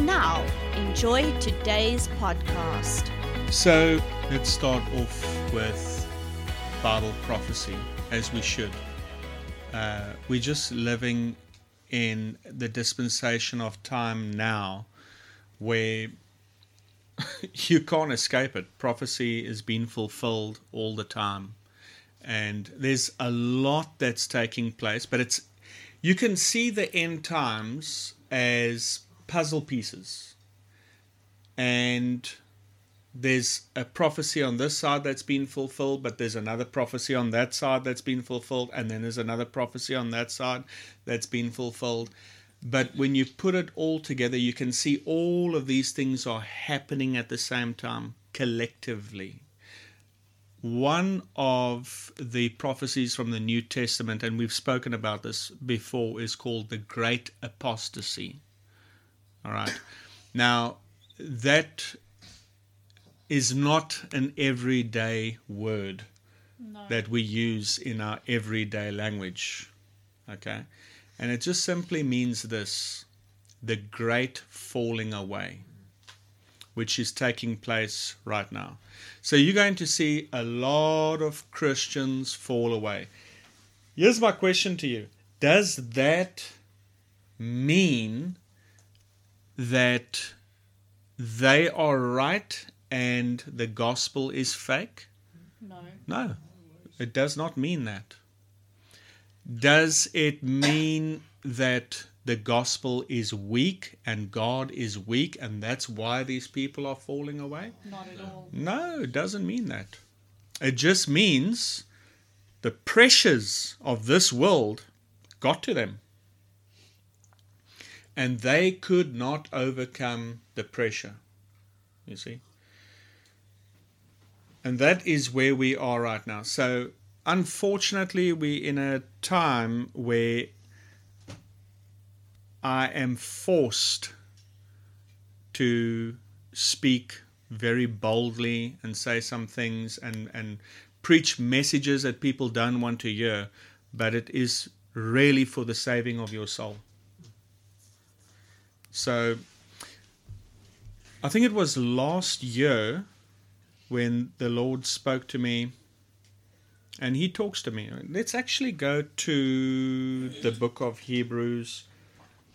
And now, enjoy today's podcast. So let's start off with Bible prophecy, as we should. Uh, we're just living in the dispensation of time now where you can't escape it. Prophecy is being fulfilled all the time. And there's a lot that's taking place, but it's you can see the end times as puzzle pieces. And there's a prophecy on this side that's been fulfilled, but there's another prophecy on that side that's been fulfilled, and then there's another prophecy on that side that's been fulfilled. But when you put it all together, you can see all of these things are happening at the same time collectively. One of the prophecies from the New Testament, and we've spoken about this before, is called the Great Apostasy. All right. Now, that is not an everyday word No. that we use in our everyday language. Okay? And it just simply means this the great falling away, which is taking place right now. So you're going to see a lot of Christians fall away. Here's my question to you Does that mean that they are right and the gospel is fake? No. No, it does not mean that. Does it mean that the gospel is weak and God is weak and that's why these people are falling away? Not at all. No, it doesn't mean that. It just means the pressures of this world got to them. And they could not overcome the pressure. You see? And that is where we are right now. So, unfortunately, we're in a time where I am forced to speak very boldly and say some things and, and preach messages that people don't want to hear, but it is really for the saving of your soul. So, I think it was last year when the Lord spoke to me, and He talks to me. Let's actually go to the book of Hebrews,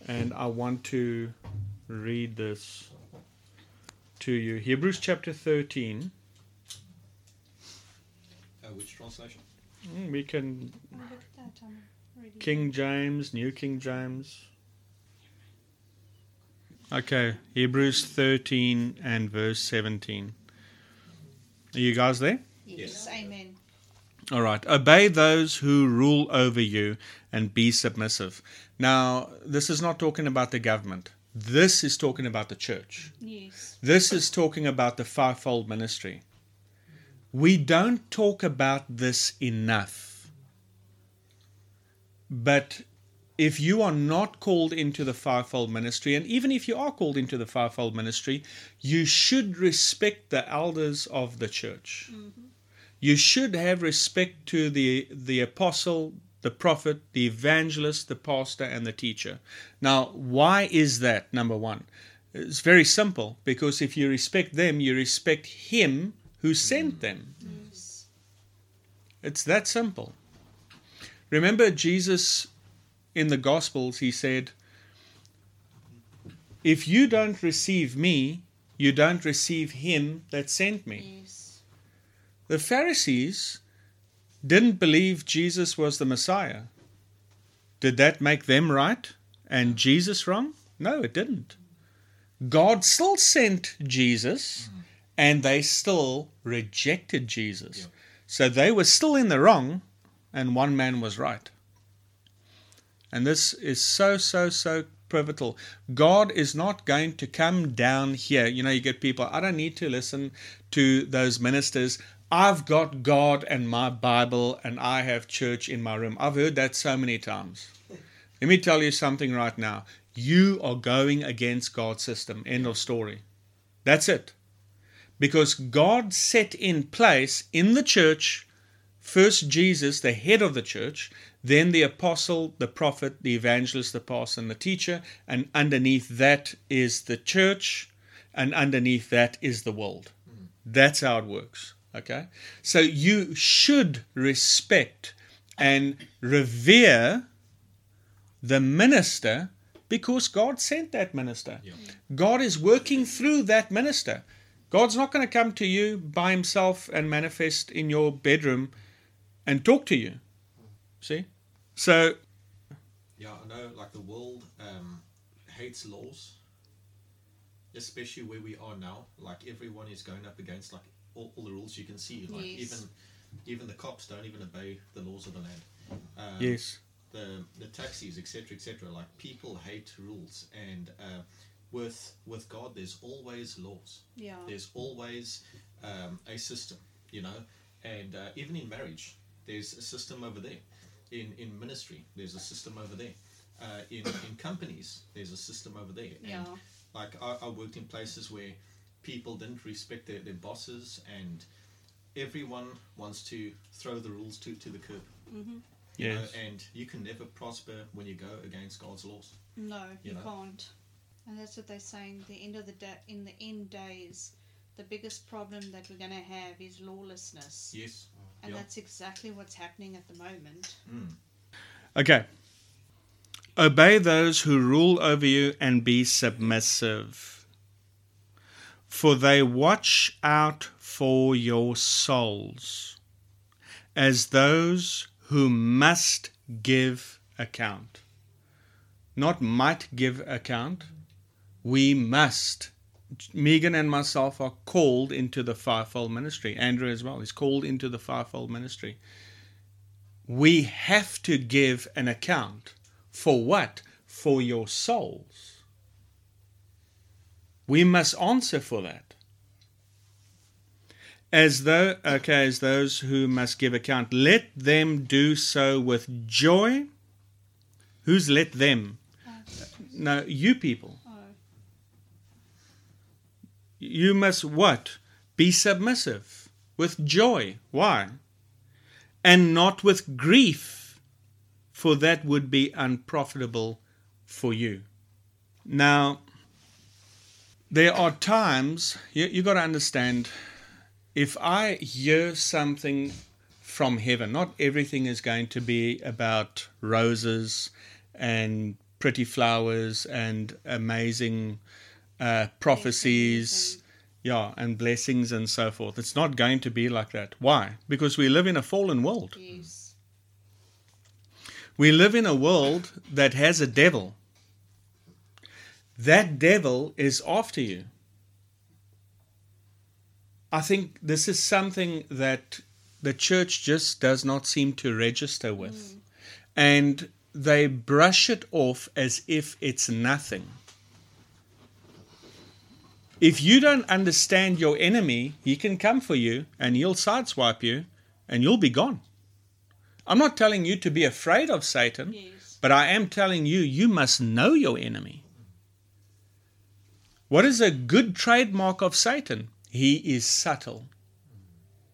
and I want to read this to you. Hebrews chapter 13. Uh, which translation? Mm, We can King James, New King James. Okay, Hebrews 13 and verse 17. Are you guys there? Yes. Amen. All right. Obey those who rule over you and be submissive. Now, this is not talking about the government. This is talking about the church. Yes. This is talking about the fivefold ministry. We don't talk about this enough. But if you are not called into the fivefold ministry, and even if you are called into the fivefold ministry, you should respect the elders of the church. Mm-hmm. You should have respect to the, the apostle, the prophet, the evangelist, the pastor, and the teacher. Now, why is that? Number one, it's very simple because if you respect them, you respect him who sent mm-hmm. them. Yes. It's that simple. Remember, Jesus in the Gospels, he said, If you don't receive me, you don't receive him that sent me. Yes. The Pharisees didn't believe Jesus was the Messiah. Did that make them right and Jesus wrong? No, it didn't. God still sent Jesus and they still rejected Jesus. Yeah. So they were still in the wrong and one man was right. And this is so, so, so pivotal. God is not going to come down here. You know, you get people, I don't need to listen to those ministers. I've got God and my Bible, and I have church in my room. I've heard that so many times. Let me tell you something right now. You are going against God's system. End of story. That's it. Because God set in place in the church first Jesus, the head of the church, then the apostle, the prophet, the evangelist, the pastor, and the teacher, and underneath that is the church, and underneath that is the world. That's how it works. Okay? So you should respect and revere the minister because God sent that minister. Yeah. God is working through that minister. God's not going to come to you by himself and manifest in your bedroom and talk to you. See? So, Yeah, I know. Like the world um, hates laws, especially where we are now. Like everyone is going up against like all, all the rules you can see. Like Yes. even even the cops don't even obey the laws of the land. Um, yes. The the taxis, etc., etc. Like people hate rules, and uh, with with God, there's always laws. Yeah. There's always um, a system, you know, and uh, even in marriage, there's a system over there. In in ministry, there's a system over there. Uh, in in companies, there's a system over there. Yeah. And like I, I worked in places where people didn't respect their, their bosses, and everyone wants to throw the rules to to the curb. You know, Yes. and you can never prosper when you go against God's laws. No, you, You know? can't. And that's what they're saying. The end of the day, in the end days, the biggest problem that we're going to have is lawlessness, Yes. And yeah. that's exactly what's happening at the moment. Mm. Okay. Obey those who rule over you and be submissive, for they watch out for your souls as those who must give account. Not might give account, we must. Megan and myself are called into the fivefold ministry. Andrew as well is called into the fivefold ministry we have to give an account for what? For your souls. We must answer for that. As though, okay, as those who must give account, let them do so with joy. Who's let them? No, you people. You must what? Be submissive with joy. Why? And not with grief, for that would be unprofitable for you. Now, there are times you, you got to understand if I hear something from heaven, not everything is going to be about roses and pretty flowers and amazing uh, prophecies, yeah, and blessings and so forth. It's not going to be like that. Why? Because we live in a fallen world. yes. We live in a world that has a devil. That devil is after you. I think this is something that the church just does not seem to register with. And they brush it off as if it's nothing. If you don't understand your enemy, he can come for you and he'll sideswipe you and you'll be gone. I'm not telling you to be afraid of Satan, Yes. but I am telling you, you must know your enemy. What is a good trademark of Satan? He is subtle.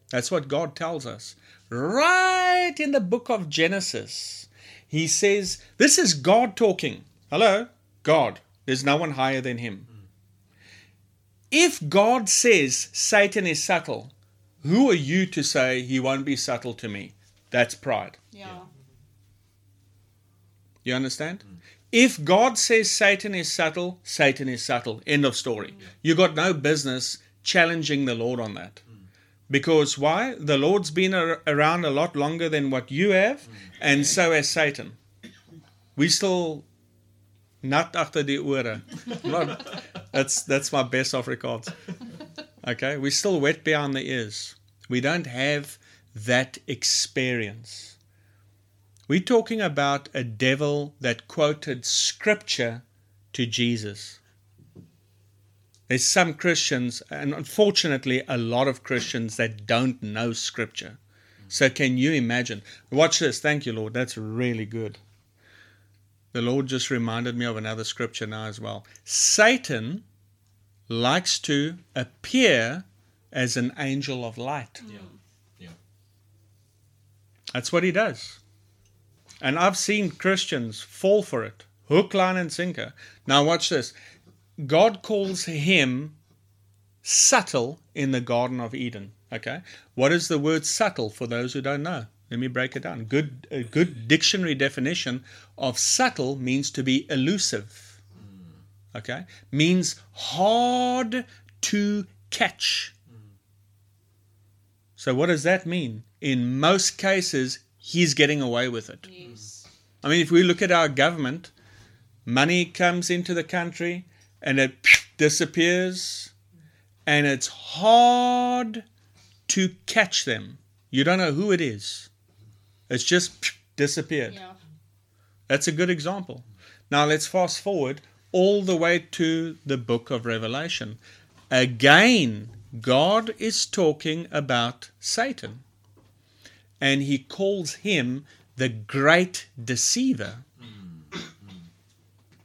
That's what God tells us. Right in the book of Genesis, He says, This is God talking. Hello? God. There's no one higher than Him. If God says Satan is subtle, who are you to say he won't be subtle to me? That's pride. Yeah. You understand? If God says Satan is subtle, Satan is subtle. End of story. Mm. You got no business challenging the Lord on that. Mm. Because why? The Lord's been ar- around a lot longer than what you have, mm. and so has Satan. We still nat agter die ore. Not- That's that's my best Afrikaans. Okay, we're still wet behind the ears. We don't have that experience. We're talking about a devil that quoted scripture to Jesus. There's some Christians, and unfortunately, a lot of Christians that don't know Scripture. So, can you imagine? Watch this. Thank you, Lord. That's really good. The Lord just reminded me of another scripture now as well. Satan likes to appear as an angel of light. Yeah. Yeah. That's what he does. And I've seen Christians fall for it hook, line, and sinker. Now, watch this. God calls him subtle in the Garden of Eden. Okay? What is the word subtle for those who don't know? Let me break it down. Good, a good dictionary definition of subtle means to be elusive. Okay? Means hard to catch. So, what does that mean? In most cases, he's getting away with it. Yes. I mean, if we look at our government, money comes into the country and it disappears, and it's hard to catch them. You don't know who it is. It's just disappeared. Yeah. That's a good example. Now let's fast forward all the way to the book of Revelation. Again, God is talking about Satan. And he calls him the great deceiver.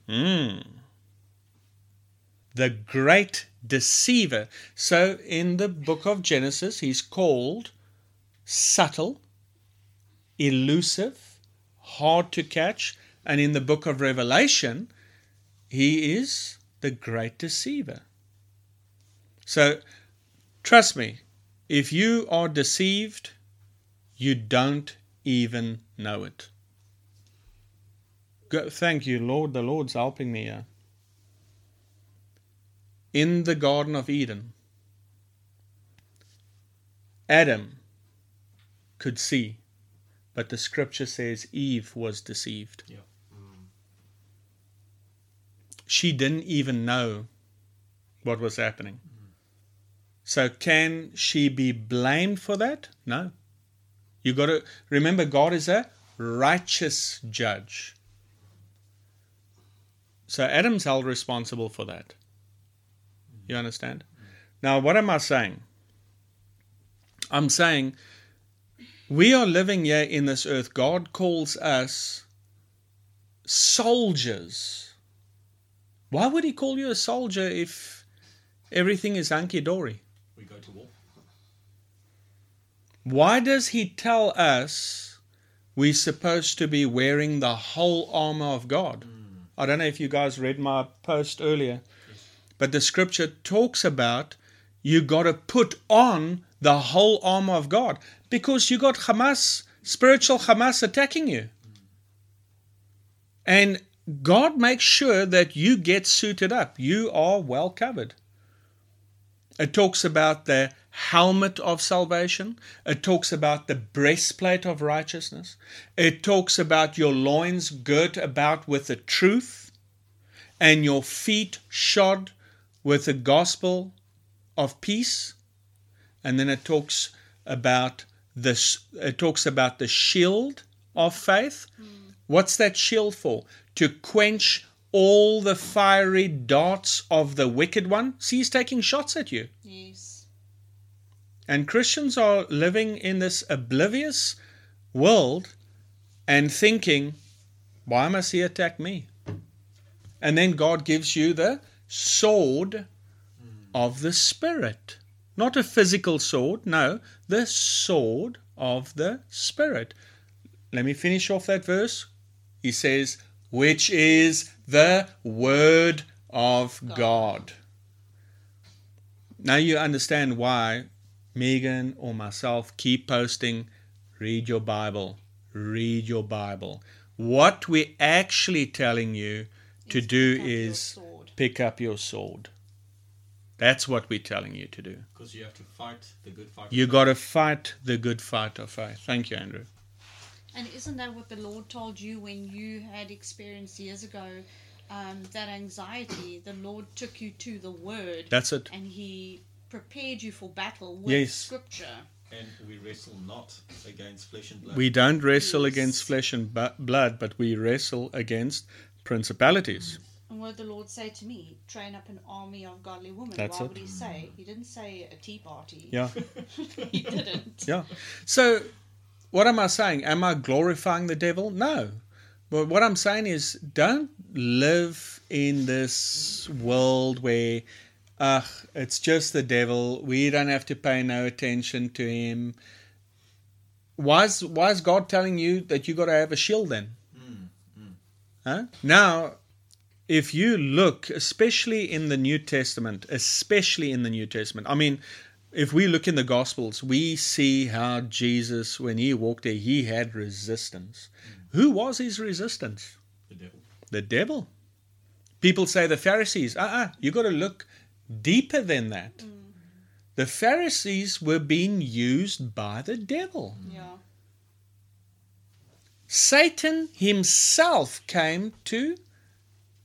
Mm. The great deceiver. So in the book of Genesis, he's called subtle, elusive, hard to catch. And in the book of Revelation, he is the great deceiver. So, trust me, if you are deceived, you don't even know it. Go, thank you, Lord. The Lord's helping me here. In the Garden of Eden, Adam could see, but the scripture says Eve was deceived. Yeah. Mm. She didn't even know what was happening. Mm. So, can she be blamed for that? No. You got to remember, God is a righteous judge. So, Adam's held responsible for that. You understand? Mm. Now, what am I saying? I'm saying we are living here in this earth. God calls us soldiers. Why would He call you a soldier if everything is hunky dory? We go to war. Why does He tell us we're supposed to be wearing the whole armor of God? Hmm. I don't know if you guys read my post earlier, but the scripture talks about you got to put on the whole armor of God because you got Hamas, spiritual Hamas attacking you. And God makes sure that you get suited up. You are well covered. It talks about the helmet of salvation. It talks about the breastplate of righteousness. It talks about your loins girt about with the truth and your feet shod with the gospel of peace. And then it talks about this it talks about the shield of faith. Mm. What's that shield for? To quench all the fiery darts of the wicked one. See, he's taking shots at you. Yes. And Christians are living in this oblivious world and thinking, why must he attack me? And then God gives you the sword mm. of the Spirit. Not a physical sword, no, the sword of the Spirit. Let me finish off that verse. He says, which is the Word of God. Now you understand why Megan or myself keep posting, read your Bible, read your Bible. What we're actually telling you to Is do pick up your is pick up your sword. That's what we're telling you to do. Because you have to fight the good fight. You got to fight the good fight of faith. Thank you, Andrew. And isn't that what the Lord told you when you had experienced years ago um, that anxiety? The Lord took you to the Word That's it. and He prepared you for battle with Yes. Scripture. And we wrestle not against flesh and blood. We don't wrestle Yes. against flesh and bu- blood, but we wrestle against principalities. And what did the Lord say to me? Train up an army of godly women. That's Why it. would He say? He didn't say a tea party. Yeah. he didn't. Yeah. So, what am I saying? Am I glorifying the devil? No. But what I'm saying is, don't live in this world where, ugh, it's just the devil. We don't have to pay no attention to him. Why is, why is God telling you that you got to have a shield then? Hmm. Hmm. Huh? Now, if you look, especially in the New Testament, especially in the New Testament, I mean, if we look in the Gospels, we see how Jesus, when he walked there, he had resistance. Who was his resistance? The devil. The devil. People say the Pharisees. Uh uh You've got to look deeper than that. The Pharisees were being used by the devil. Yeah. Satan himself came to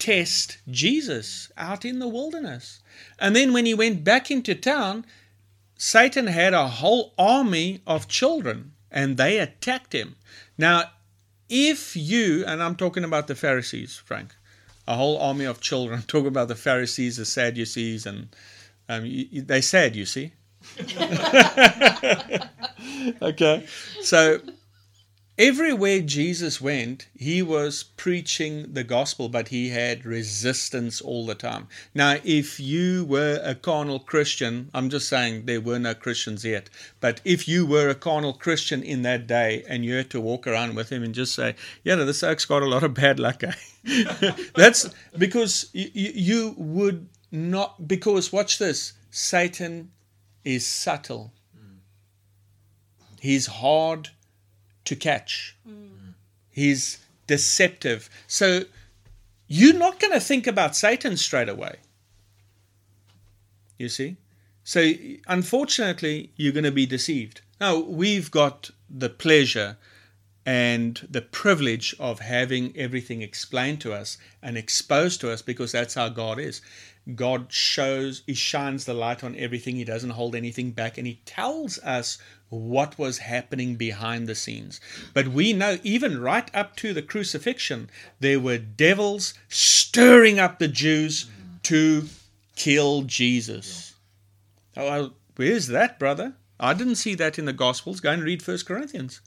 test Jesus out in the wilderness. And then when he went back into town, Satan had a whole army of children and they attacked him. Now, if you, and I'm talking about the Pharisees, Frank, a whole army of children, I'm talking about the Pharisees, the Sadducees, and um, they said, you see. okay. So everywhere Jesus went, he was preaching the gospel, but he had resistance all the time. Now, if you were a carnal Christian, I'm just saying there were no Christians yet, but if you were a carnal Christian in that day and you had to walk around with him and just say, Yeah, no, this oak's got a lot of bad luck, eh? That's because you, you would not, because watch this Satan is subtle, he's hard to catch. Mm. He's deceptive. So you're not going to think about Satan straight away. You see? So unfortunately, you're going to be deceived. Now, we've got the pleasure and the privilege of having everything explained to us and exposed to us because that's how God is. God shows, He shines the light on everything, He doesn't hold anything back, and He tells us what was happening behind the scenes. But we know, even right up to the crucifixion, there were devils stirring up the Jews to kill Jesus. Oh, well, where's that, brother? I didn't see that in the Gospels. Go and read First Corinthians.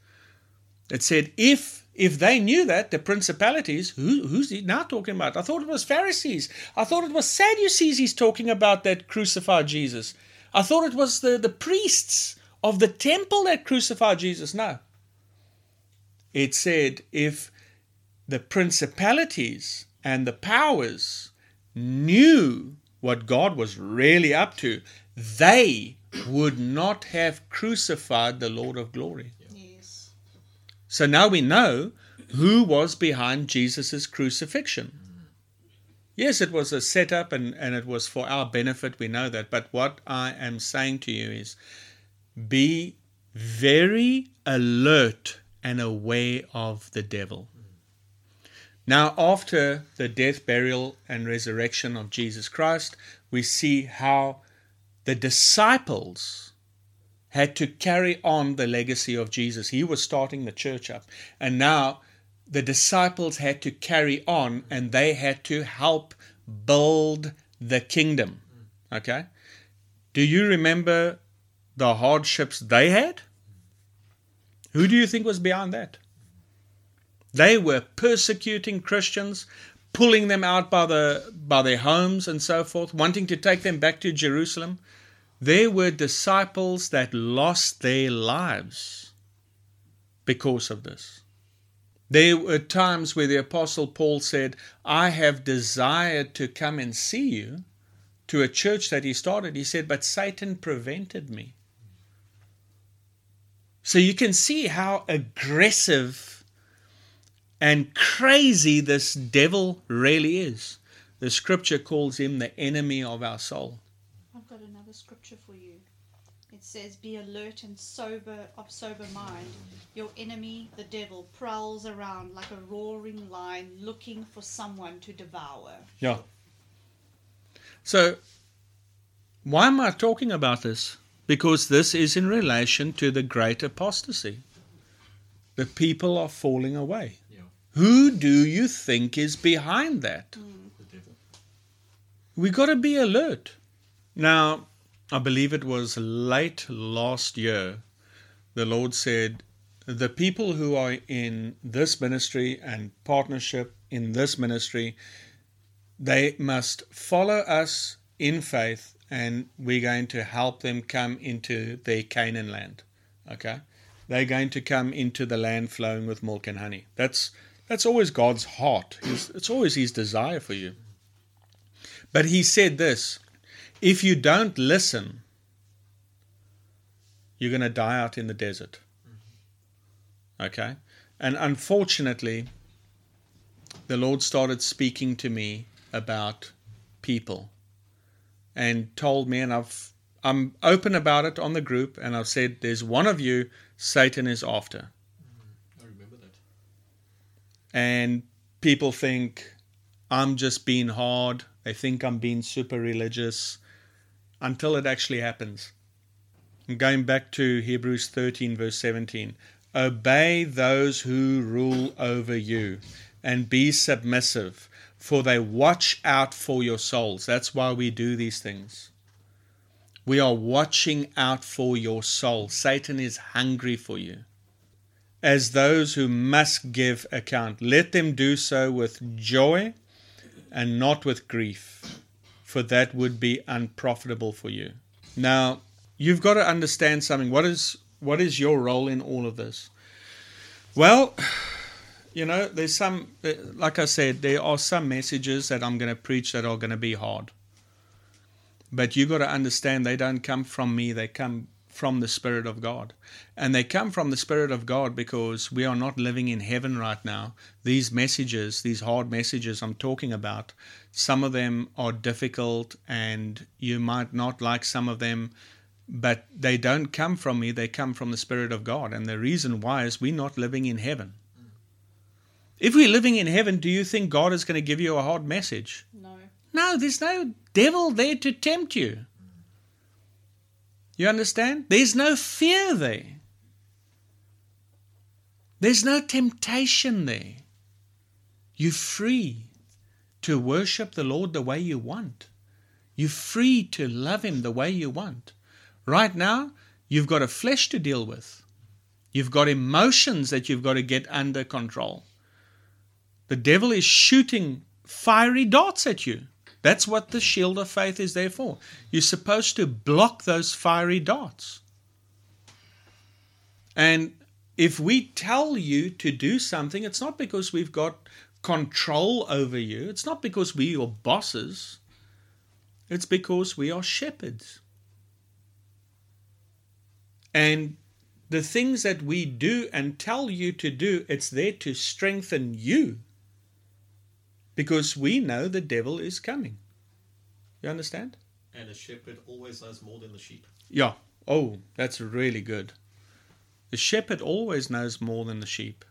It said if if they knew that the principalities, who, who's he now talking about? I thought it was Pharisees. I thought it was Sadducees. He's talking about that crucified Jesus. I thought it was the the priests of the temple that crucified Jesus. No. It said if the principalities and the powers knew what God was really up to, they would not have crucified the Lord of glory. Yes. So now we know who was behind Jesus' crucifixion. Mm. Yes, it was a setup and, and it was for our benefit, we know that. But what I am saying to you is be very alert and aware of the devil. Now, after the death, burial, and resurrection of Jesus Christ, we see how the disciples had to carry on the legacy of Jesus. He was starting the church up. And now the disciples had to carry on and they had to help build the kingdom. Okay? Do you remember the hardships they had? Who do you think was behind that? They were persecuting Christians, pulling them out by the by their homes and so forth, wanting to take them back to Jerusalem. There were disciples that lost their lives because of this. There were times where the Apostle Paul said, I have desired to come and see you to a church that he started. He said, but Satan prevented me. So you can see how aggressive and crazy this devil really is. The scripture calls him the enemy of our soul. I've got another scripture for you. It says, Be alert and sober of sober mind. Your enemy, the devil, prowls around like a roaring lion looking for someone to devour. Yeah. So, why am I talking about this? Because this is in relation to the great apostasy. The people are falling away. Yeah. Who do you think is behind that? Mm. The devil. we got to be alert. Now, I believe it was late last year, the Lord said, The people who are in this ministry and partnership in this ministry, they must follow us in faith, and we're going to help them come into their Canaan land. Okay? They're going to come into the land flowing with milk and honey. That's that's always God's heart. it's always His desire for you. But He said this if you don't listen, you're going to die out in the desert. Okay? And unfortunately, the Lord started speaking to me about people and told me, and I've I'm open about it on the group, and I've said there's one of you Satan is after. Mm. I remember that. And people think I'm just being hard. They think I'm being super religious until it actually happens. And going back to Hebrews 13, verse 17 Obey those who rule over you and be submissive, for they watch out for your souls. That's why we do these things. We are watching out for your soul. Satan is hungry for you. As those who must give account, let them do so with joy and not with grief, for that would be unprofitable for you. Now, you've got to understand something. What is what is your role in all of this? Well, you know, there's some like I said, there are some messages that I'm going to preach that are going to be hard. But you got to understand they don't come from me, they come from the Spirit of God. And they come from the Spirit of God because we are not living in heaven right now. These messages, these hard messages I'm talking about, some of them are difficult and you might not like some of them, but they don't come from me, they come from the Spirit of God. And the reason why is we're not living in heaven. If we're living in heaven, do you think God is going to give you a hard message? No. No, there's no devil there to tempt you. You understand? There's no fear there. There's no temptation there. You're free to worship the Lord the way you want. You're free to love Him the way you want. Right now, you've got a flesh to deal with. You've got emotions that you've got to get under control. The devil is shooting fiery darts at you. That's what the shield of faith is there for. You're supposed to block those fiery darts. And if we tell you to do something, it's not because we've got control over you, it's not because we're your bosses, it's because we are shepherds. And the things that we do and tell you to do, it's there to strengthen you because we know the devil is coming. You understand? And a shepherd always knows more than the sheep. Yeah. Oh, that's really good. The shepherd always knows more than the sheep.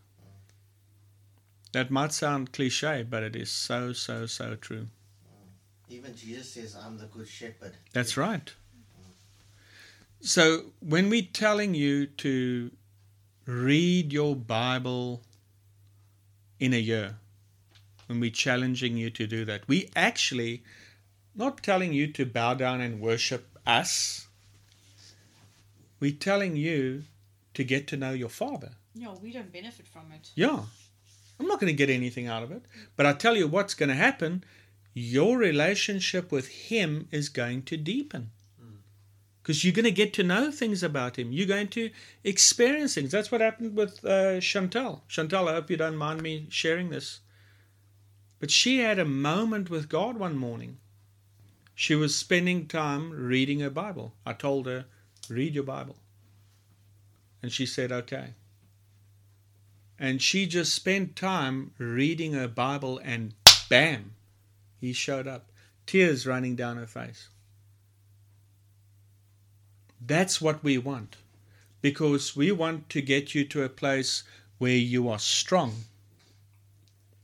That might sound cliche, but it is so, so, so true. Even Jesus says, I'm the good shepherd. That's right. So when we're telling you to read your Bible in a year, when we're challenging you to do that. We actually not telling you to bow down and worship us. We're telling you to get to know your Father. No, we don't benefit from it. Yeah. I'm not going to get anything out of it. But I tell you what's going to happen your relationship with Him is going to deepen. Because you're going to get to know things about Him. You're going to experience things. That's what happened with uh, Chantal. Chantal, I hope you don't mind me sharing this. But she had a moment with God one morning. She was spending time reading her Bible. I told her, read your Bible. And she said, okay. And she just spent time reading her Bible, and bam, he showed up, tears running down her face. That's what we want because we want to get you to a place where you are strong.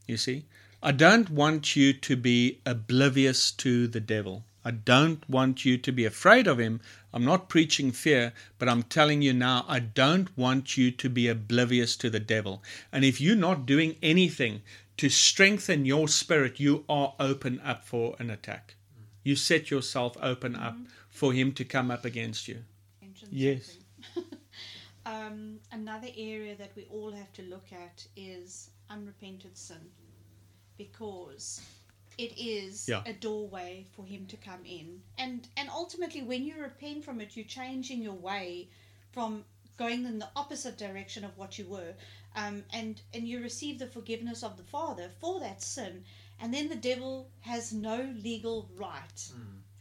You see? I don't want you to be oblivious to the devil. I don't want you to be afraid of him. I'm not preaching fear, but I'm telling you now, I don't want you to be oblivious to the devil. And if you're not doing anything to strengthen your spirit, you are open up for an attack. you set yourself open up for him to come up against you. Yes. um, another area that we all have to look at is unrepented sin because it is Yeah. a doorway for him to come in and and ultimately when you repent from it you're changing your way from going in the opposite direction of what you were um, and and you receive the forgiveness of the father for that sin and then the devil has no legal right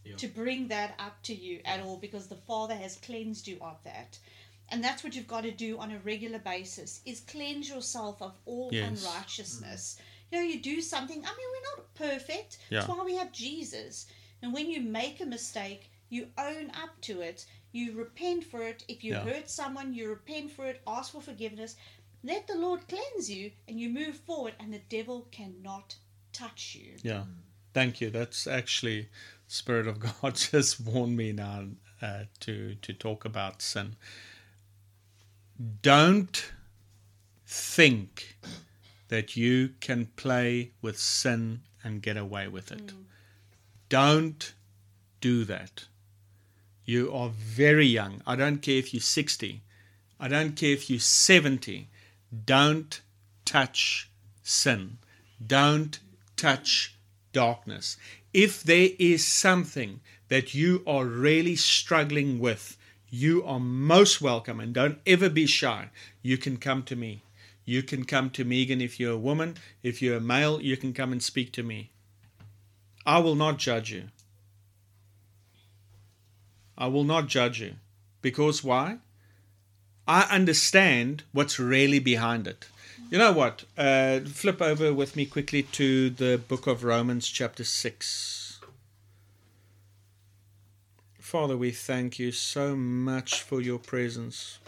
Yeah. to bring that up to you at all because the father has cleansed you of that and that's what you've got to do on a regular basis is cleanse yourself of all Yes. unrighteousness you know you do something i mean we're not perfect Yeah. that's why we have jesus and when you make a mistake you own up to it you repent for it if you Yeah. hurt someone you repent for it ask for forgiveness let the lord cleanse you and you move forward and the devil cannot touch you Yeah. Thank you. That's actually Spirit of God just warned me now uh, to to talk about sin. Don't think that you can play with sin and get away with it. Mm. Don't do that. You are very young. I don't care if you're 60. I don't care if you're 70. Don't touch sin. Don't touch darkness. If there is something that you are really struggling with, you are most welcome and don't ever be shy. You can come to me. You can come to Megan if you're a woman. If you're a male, you can come and speak to me. I will not judge you. I will not judge you. Because why? I understand what's really behind it. You know what? Uh, flip over with me quickly to the book of Romans, chapter 6. Father, we thank you so much for your presence.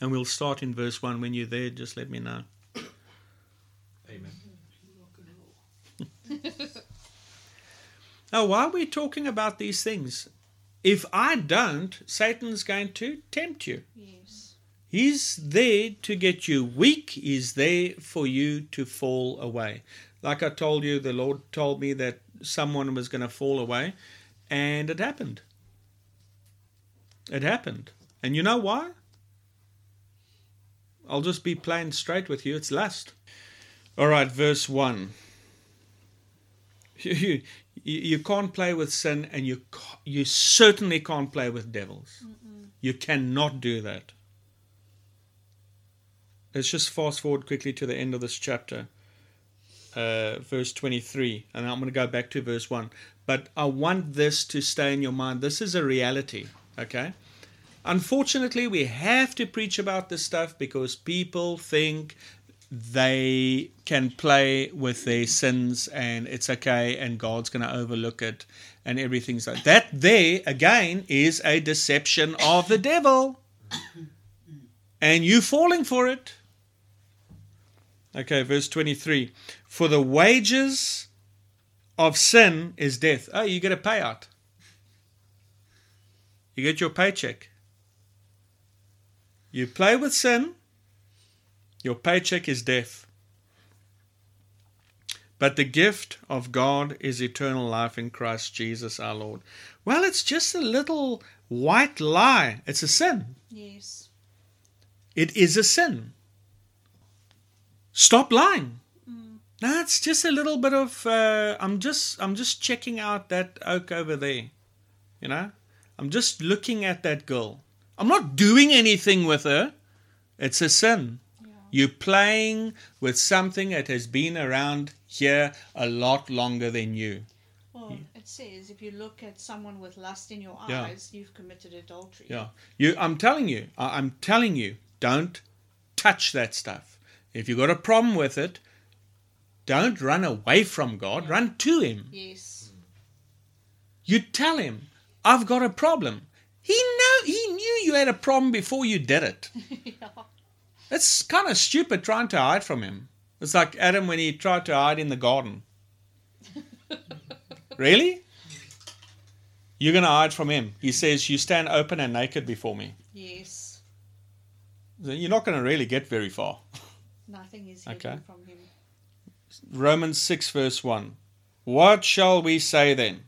And we'll start in verse 1. When you're there, just let me know. Amen. Now, why are we talking about these things? If I don't, Satan's going to tempt you. yes He's there to get you weak. He's there for you to fall away. Like I told you, the Lord told me that someone was going to fall away, and it happened. It happened. And you know why? I'll just be plain straight with you. It's lust. All right, verse 1. You, you, you can't play with sin, and you, you certainly can't play with devils. You cannot do that. Let's just fast forward quickly to the end of this chapter, uh, verse 23, and I'm going to go back to verse 1. But I want this to stay in your mind. This is a reality, okay? Unfortunately, we have to preach about this stuff because people think they can play with their sins and it's okay and God's going to overlook it and everything's like that. There, again, is a deception of the devil and you falling for it. Okay, verse 23. For the wages of sin is death. Oh, you get a payout. You get your paycheck. You play with sin, your paycheck is death. But the gift of God is eternal life in Christ Jesus our Lord. Well, it's just a little white lie. It's a sin. yes It is a sin. Stop lying. No, it's just a little bit of. Uh, I'm just. I'm just checking out that oak over there. You know, I'm just looking at that girl. I'm not doing anything with her. It's a sin. You're playing with something that has been around here a lot longer than you. Well, it says if you look at someone with lust in your Yeah. eyes, you've committed adultery. Yeah, you. I'm telling you. I- I'm telling you. Don't touch that stuff. If you've got a problem with it, don't run away from God. Run to Him. Yes. You tell Him, "I've got a problem." He know. He knew you had a problem before you did it. yeah. It's kind of stupid trying to hide from Him. It's like Adam when he tried to hide in the garden. really? You're going to hide from Him. He says, "You stand open and naked before me." Yes. Then You're not going to really get very far. Nothing is Okay. hidden from him. Romans 6, verse 1. What shall we say then?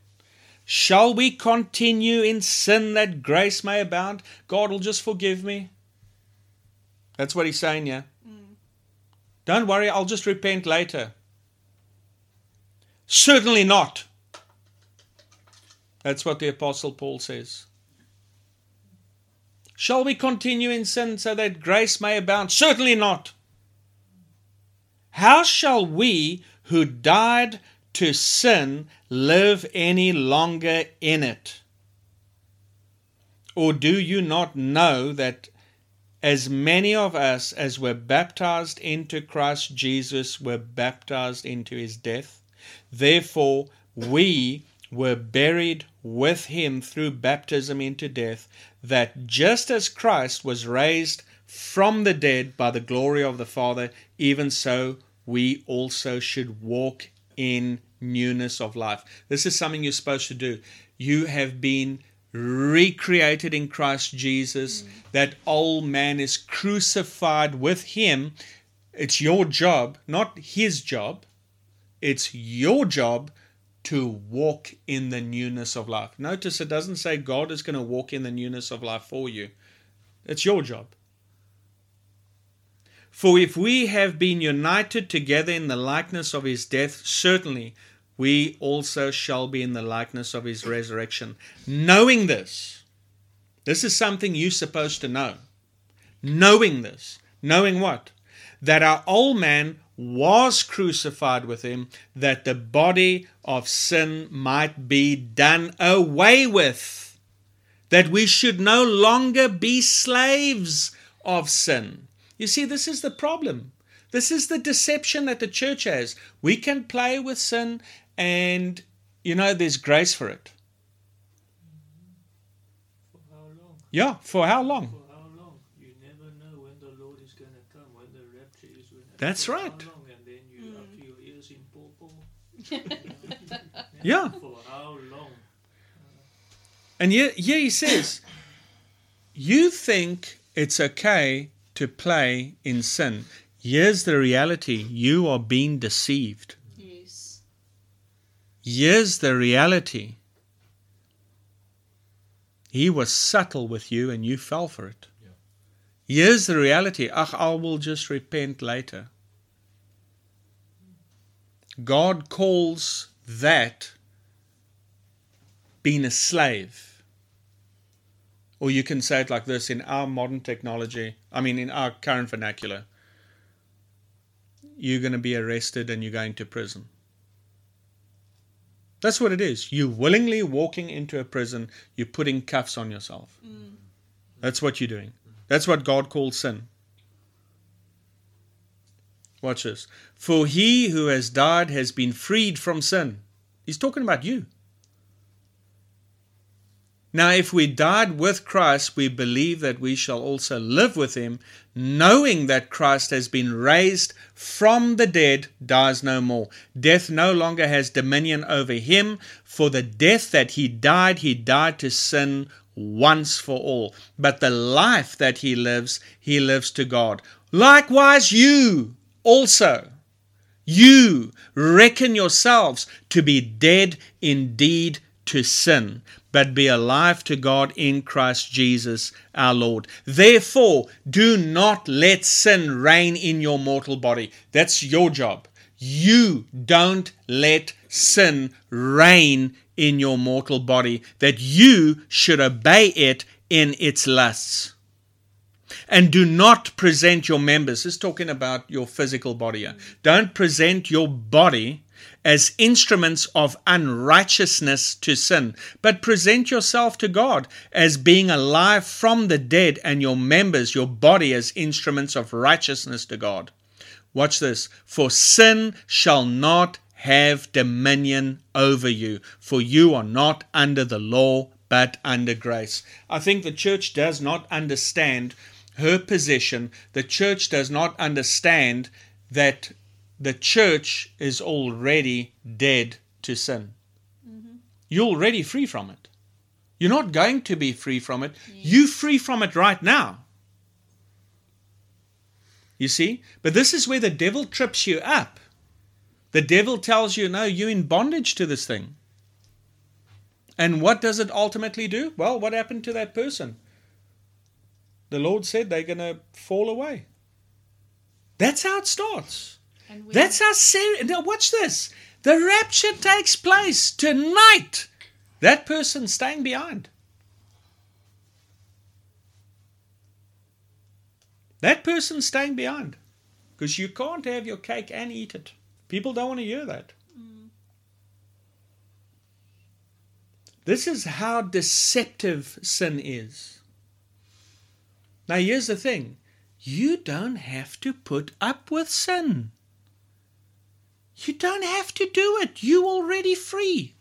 Shall we continue in sin that grace may abound? God will just forgive me. That's what he's saying here. Mm. Don't worry, I'll just repent later. Certainly not. That's what the Apostle Paul says. Shall we continue in sin so that grace may abound? Certainly not. How shall we who died to sin live any longer in it? Or do you not know that as many of us as were baptized into Christ Jesus were baptized into his death? Therefore, we were buried with him through baptism into death, that just as Christ was raised from the dead by the glory of the Father, even so we also should walk in newness of life. This is something you're supposed to do. You have been recreated in Christ Jesus. Mm. That old man is crucified with him. It's your job, not his job. It's your job to walk in the newness of life. Notice it doesn't say God is going to walk in the newness of life for you. It's your job. For if we have been united together in the likeness of his death, certainly we also shall be in the likeness of his resurrection. Knowing this, this is something you're supposed to know. Knowing this, knowing what? That our old man was crucified with him, that the body of sin might be done away with, that we should no longer be slaves of sin. You see, this is the problem. This is the deception that the church has. We can play with sin, and you know, there's grace for it. For how long? Yeah, for how long? For how long? You never know when the Lord is going to come, when the rapture is. When That's for right. How long? And then you Mm. up your ears in purple. Yeah. For how long? And here, here he says, You think it's okay to play in sin. Here's the reality you are being deceived. Yes. Here's the reality. He was subtle with you and you fell for it. Yeah. Here's the reality. Ach, I will just repent later. God calls that being a slave. Or you can say it like this in our modern technology, I mean, in our current vernacular, you're going to be arrested and you're going to prison. That's what it is. You're willingly walking into a prison, you're putting cuffs on yourself. Mm. That's what you're doing. That's what God calls sin. Watch this. For he who has died has been freed from sin. He's talking about you. Now, if we died with Christ, we believe that we shall also live with him, knowing that Christ has been raised from the dead, dies no more. Death no longer has dominion over him, for the death that he died, he died to sin once for all. But the life that he lives, he lives to God. Likewise, you also. You reckon yourselves to be dead indeed to sin, but be alive to God in Christ Jesus our Lord. Therefore, do not let sin reign in your mortal body. That's your job. You don't let sin reign in your mortal body, that you should obey it in its lusts. And do not present your members, this is talking about your physical body. Don't present your body as instruments of unrighteousness to sin, but present yourself to God as being alive from the dead, and your members, your body, as instruments of righteousness to God. Watch this. For sin shall not have dominion over you, for you are not under the law, but under grace. I think the church does not understand her position. The church does not understand that the church is already dead to sin. Mm-hmm. You're already free from it. You're not going to be free from it. You're free from it right now. You see? But this is where the devil trips you up. The devil tells you, no, you're in bondage to this thing. And what does it ultimately do? Well, what happened to that person? The Lord said they're going to fall away. That's how it starts. That's how serious. Now, watch this. The rapture takes place tonight. That person staying behind. That person staying behind. Because you can't have your cake and eat it. People don't want to hear that. This is how deceptive sin is. Now, here's the thing you don't have to put up with sin. You don't have to do it. You're already free.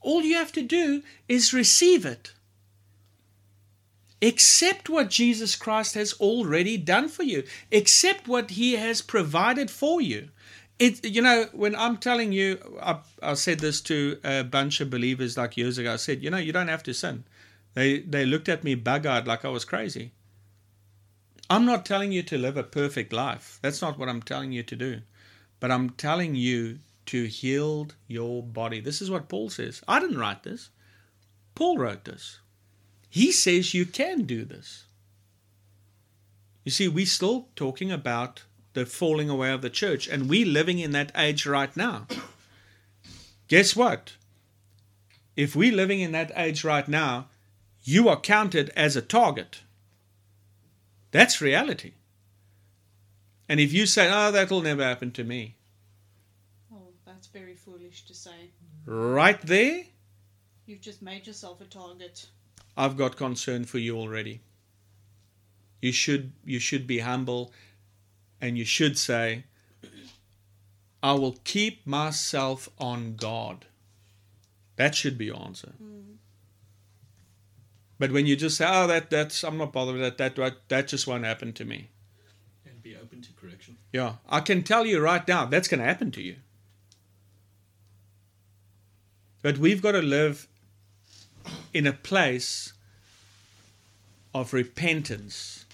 All you have to do is receive it. Accept what Jesus Christ has already done for you. Accept what He has provided for you. It, you know, when I'm telling you, I, I said this to a bunch of believers like years ago. I said, you know, you don't have to sin. They they looked at me bug-eyed like I was crazy. I'm not telling you to live a perfect life. That's not what I'm telling you to do. But I'm telling you to heal your body. This is what Paul says. I didn't write this. Paul wrote this. He says you can do this. You see, we're still talking about the falling away of the church, and we're living in that age right now. Guess what? If we're living in that age right now, you are counted as a target. That's reality. And if you say, oh, that'll never happen to me, oh, that's very foolish to say. right there, You've just made yourself a target. I've got concern for you already. You should you should be humble and you should say, I will keep myself on God. That should be your answer. Hmm. But when you just say, Oh, that that's I'm not bothered with that, that that just won't happen to me. And be open to correction. Yeah. I can tell you right now that's gonna happen to you. But we've got to live in a place of repentance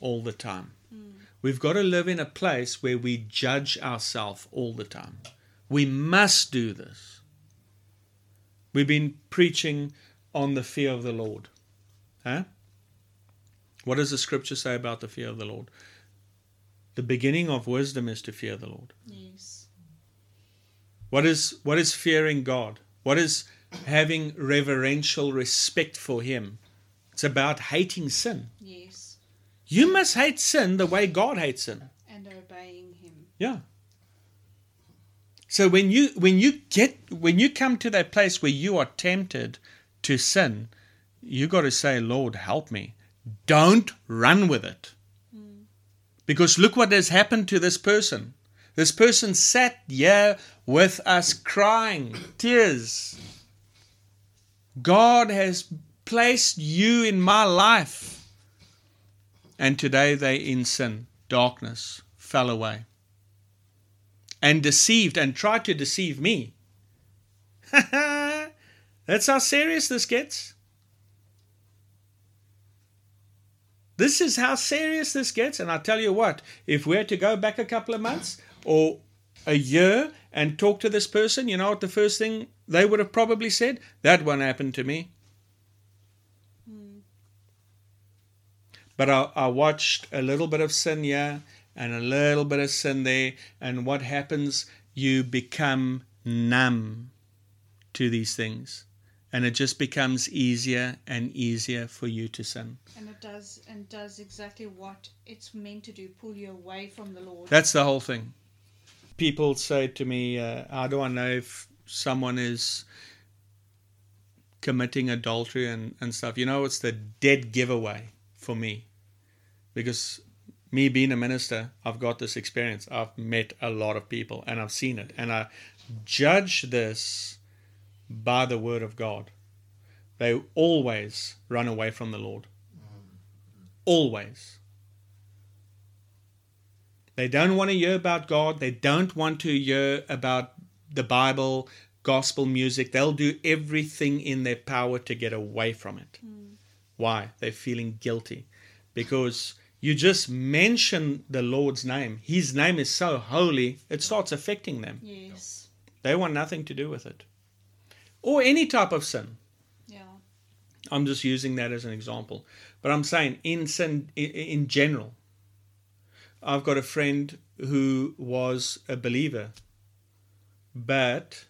all the time. Mm. We've got to live in a place where we judge ourselves all the time. We must do this. We've been preaching on the fear of the Lord. Huh? What does the scripture say about the fear of the Lord? The beginning of wisdom is to fear the Lord. Yes. What is what is fearing God? What is having reverential respect for him? It's about hating sin. Yes. You must hate sin the way God hates sin. And obeying Him. Yeah. So when you when you get when you come to that place where you are tempted to sin, you got to say, "Lord, help me." Don't run with it. Because look what has happened to this person. This person sat here with us crying, tears. God has placed you in my life. And today they in sin, darkness, fell away. And deceived and tried to deceive me. That's how serious this gets. This is how serious this gets. And I tell you what, if we're to go back a couple of months or a year and talk to this person, you know what the first thing they would have probably said? That won't happen to me. But I, I watched a little bit of sin here and a little bit of sin there. And what happens? You become numb to these things. And it just becomes easier and easier for you to sin. And it does and does exactly what it's meant to do, pull you away from the Lord. That's the whole thing. People say to me, uh, How do I know if someone is committing adultery and, and stuff? You know, it's the dead giveaway for me. Because me being a minister, I've got this experience. I've met a lot of people and I've seen it. And I judge this by the word of God. They always run away from the Lord. Mm-hmm. Always. They don't want to hear about God. They don't want to hear about the Bible, gospel music. They'll do everything in their power to get away from it. Mm. Why? They're feeling guilty. Because you just mention the Lord's name. His name is so holy, it starts affecting them. Yes. They want nothing to do with it. Or any type of sin. Yeah. I'm just using that as an example. But I'm saying in sin in, in general. I've got a friend who was a believer, but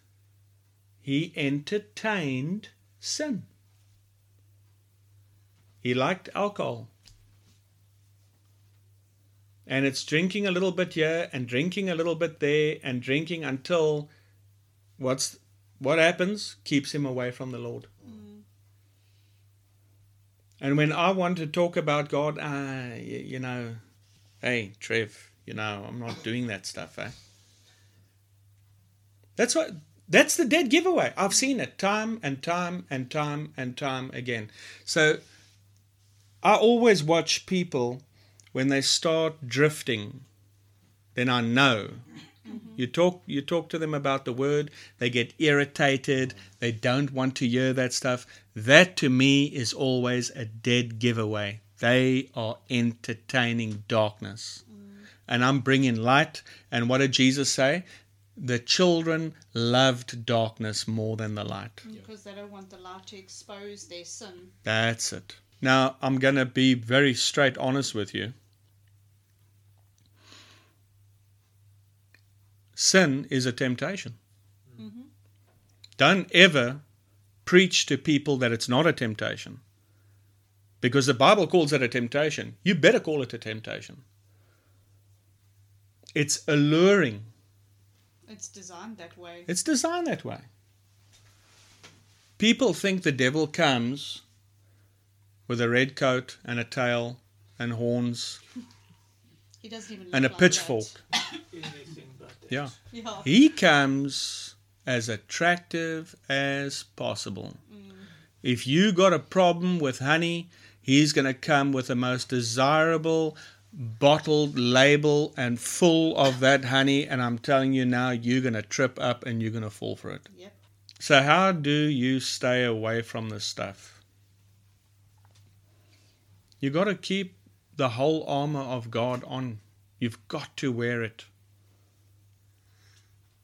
he entertained sin. He liked alcohol. And it's drinking a little bit here and drinking a little bit there and drinking until what's what happens keeps him away from the Lord. And when I want to talk about God, you, you know, hey, Trev, you know, I'm not doing that stuff, eh? That's what that's the dead giveaway. I've seen it time and time and time and time again. So I always watch people when they start drifting, then I know. You talk you talk to them about the word, they get irritated, they don't want to hear that stuff. That to me is always a dead giveaway. They are entertaining darkness. And I'm bringing light. And what did Jesus say? The children loved darkness more than the light. Mm, because they don't want the light to expose their sin. That's it. Now, I'm going to be very straight honest with you. Sin is a temptation. Mm-hmm. Don't ever preach to people that it's not a temptation. Because the Bible calls it a temptation. You better call it a temptation. It's alluring. It's designed that way. It's designed that way. People think the devil comes with a red coat and a tail and horns He doesn't even and a like pitchfork. Anything but that. Yeah. Yeah. He comes as attractive as possible. Mm. If you got a problem with honey, he's going to come with the most desirable bottled label and full of that honey and I'm telling you now you're going to trip up and you're going to fall for it. Yep. So how do you stay away from this stuff? You got to keep the whole armor of God on. You've got to wear it.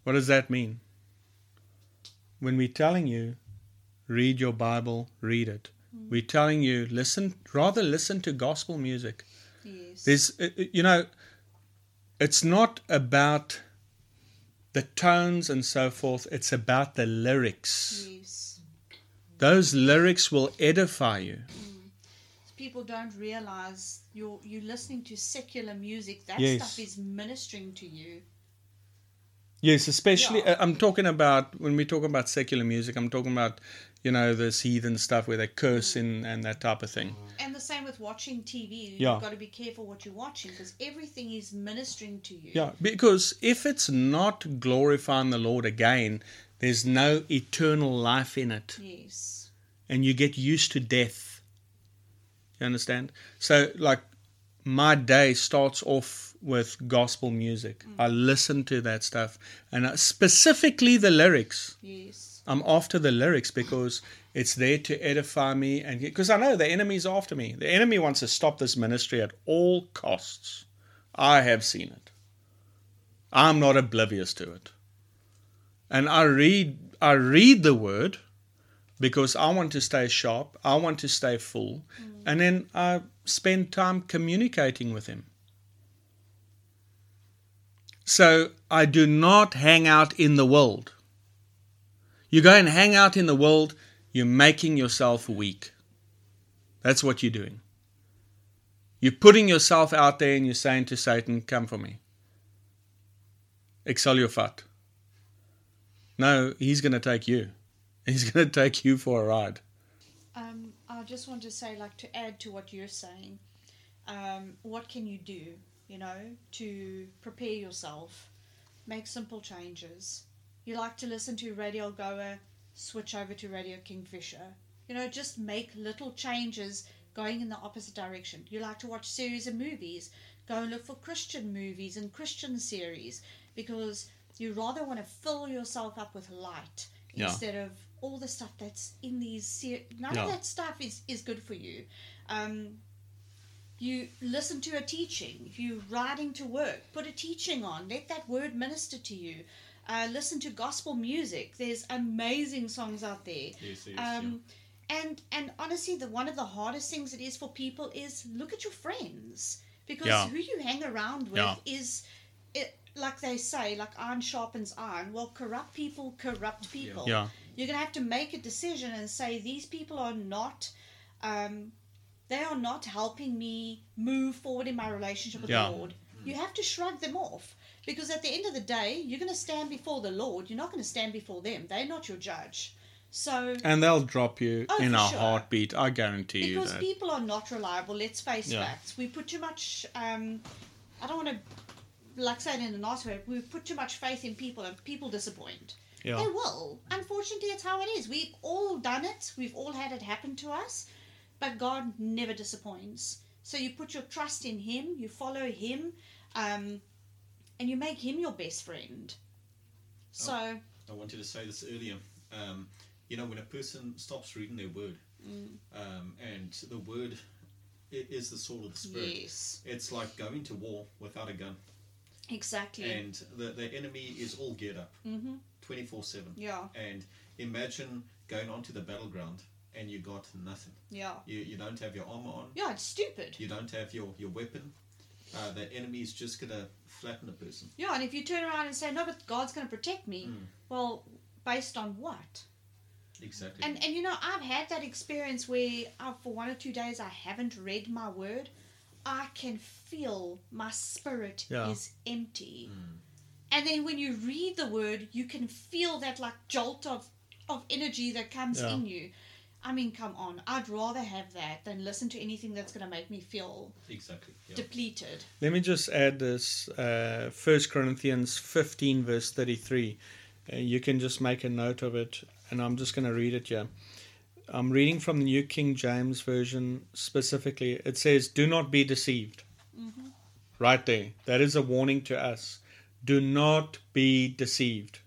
What does that mean? When we're telling you, read your Bible, read it. We're telling you, listen, rather listen to gospel music. Yes. There's, uh, uh, you know, it's not about the tones and so forth, it's about the lyrics. yes. Those lyrics will edify you. People don't realize you're you're listening to secular music. That Yes. stuff is ministering to you. Yes, especially Yeah. uh, I'm talking about when we talk about secular music. I'm talking about you know this heathen stuff where they curse in and that type of thing. And the same with watching TV. Yeah. You've got to be careful what you're watching because everything is ministering to you. Yeah, because if it's not glorifying the Lord again, there's no eternal life in it, Yes. and you get used to death. You understand? So, like, my day starts off with gospel music. I listen to that stuff, and uh, specifically the lyrics. Yes. I'm after the lyrics because it's there to edify me, and because I know the enemy's after me. The enemy wants to stop this ministry at all costs. I have seen it. I'm not oblivious to it, and I read I read the word because I want to stay sharp. I want to stay full, and then I spend time communicating with him. So I do not hang out in the world. You go and hang out in the world, you're making yourself weak. That's what you're doing. You're putting yourself out there and you're saying to Satan, Come for me. Excel your fat. No, he's going to take you. He's going to take you for a ride. Um, I just want to say, like, to add to what you're saying, um, what can you do, you know, to prepare yourself? Make simple changes. You like to listen to Radio Goa, switch over to Radio Kingfisher. You know, just make little changes going in the opposite direction. You like to watch series of movies, go and look for Christian movies and Christian series because you rather want to fill yourself up with light Yeah. instead of all the stuff that's in these ser- none Yeah. of that stuff is is good for you um you listen to a teaching. If you're riding to work, put a teaching on. Let that word minister to you. Uh, listen to gospel music. There's amazing songs out there. Yes, yes, Um, and and honestly, the one of the hardest things it is for people is look at your friends because Yeah. who you hang around with Yeah. is it like they say like iron sharpens iron. Well, corrupt people corrupt people. Yeah. You're gonna have to make a decision and say these people are not. Um, they are not helping me move forward in my relationship with Yeah. the Lord. You have to shrug them off because at the end of the day, you're going to stand before the Lord. You're not going to stand before them. They're not your judge. So And they'll drop you Oh, in a sure. heartbeat. I guarantee you because people are not reliable, let's face Yeah. facts. We put too much. Um, I don't want to, like, say it in a nice way. We put too much faith in people, and people disappoint. They will. Unfortunately, it's how it is. We've all done it. We've all had it happen to us. But God never disappoints. So you put your trust in Him, you follow Him, um, and you make Him your best friend. So, I wanted to say this earlier. Um, you know, when a person stops reading their word, Mm. um, and the word i- is the sword of the spirit. yes, It's like going to war without a gun, exactly. and the the enemy is all geared up, hmm twenty four seven. Yeah, And imagine going onto the battleground and you got nothing. yeah. You you don't have your armor on. Yeah, it's stupid. You don't have your your weapon. Uh, the enemy is just gonna flatten the person. Yeah, and if you turn around and say, no, but God's going to protect me, Mm. well, based on what? Exactly. And and you know, I've had that experience where uh, for one or two days I haven't read my word. I can feel my spirit Yeah. is empty. Mm. And then when you read the word, you can feel that like jolt of of energy that comes Yeah. in you. I mean, come on. I'd rather have that than listen to anything that's going to make me feel exactly. Yeah. depleted. Let me just add this uh, Corinthians 15, verse 33. Uh, you can just make a note of it, and I'm just going to read it here. I'm reading from the New King James Version specifically. It says, Do not be deceived. Right there. That is a warning to us. Do not be deceived.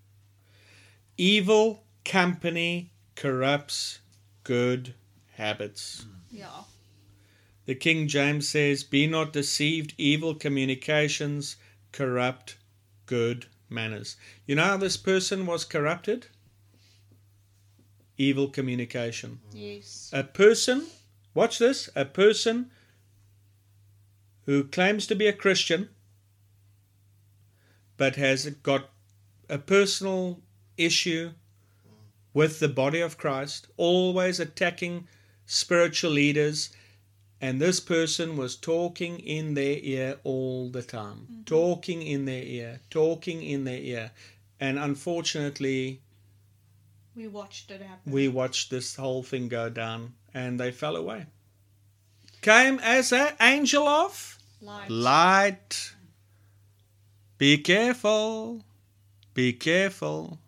Evil company corrupts good habits. Yeah. The King James says, Be not deceived, evil communications corrupt good manners. You know how this person was corrupted? Evil communication. Yes. A person, watch this, a person who claims to be a Christian but has got a personal issue with the body of Christ, always attacking spiritual leaders, and this person was talking in their ear all the time, mm-hmm. talking in their ear, talking in their ear. And unfortunately, We watched it happen. we watched this whole thing go down and they fell away. Came as an angel of Light. light. Be careful. Be careful.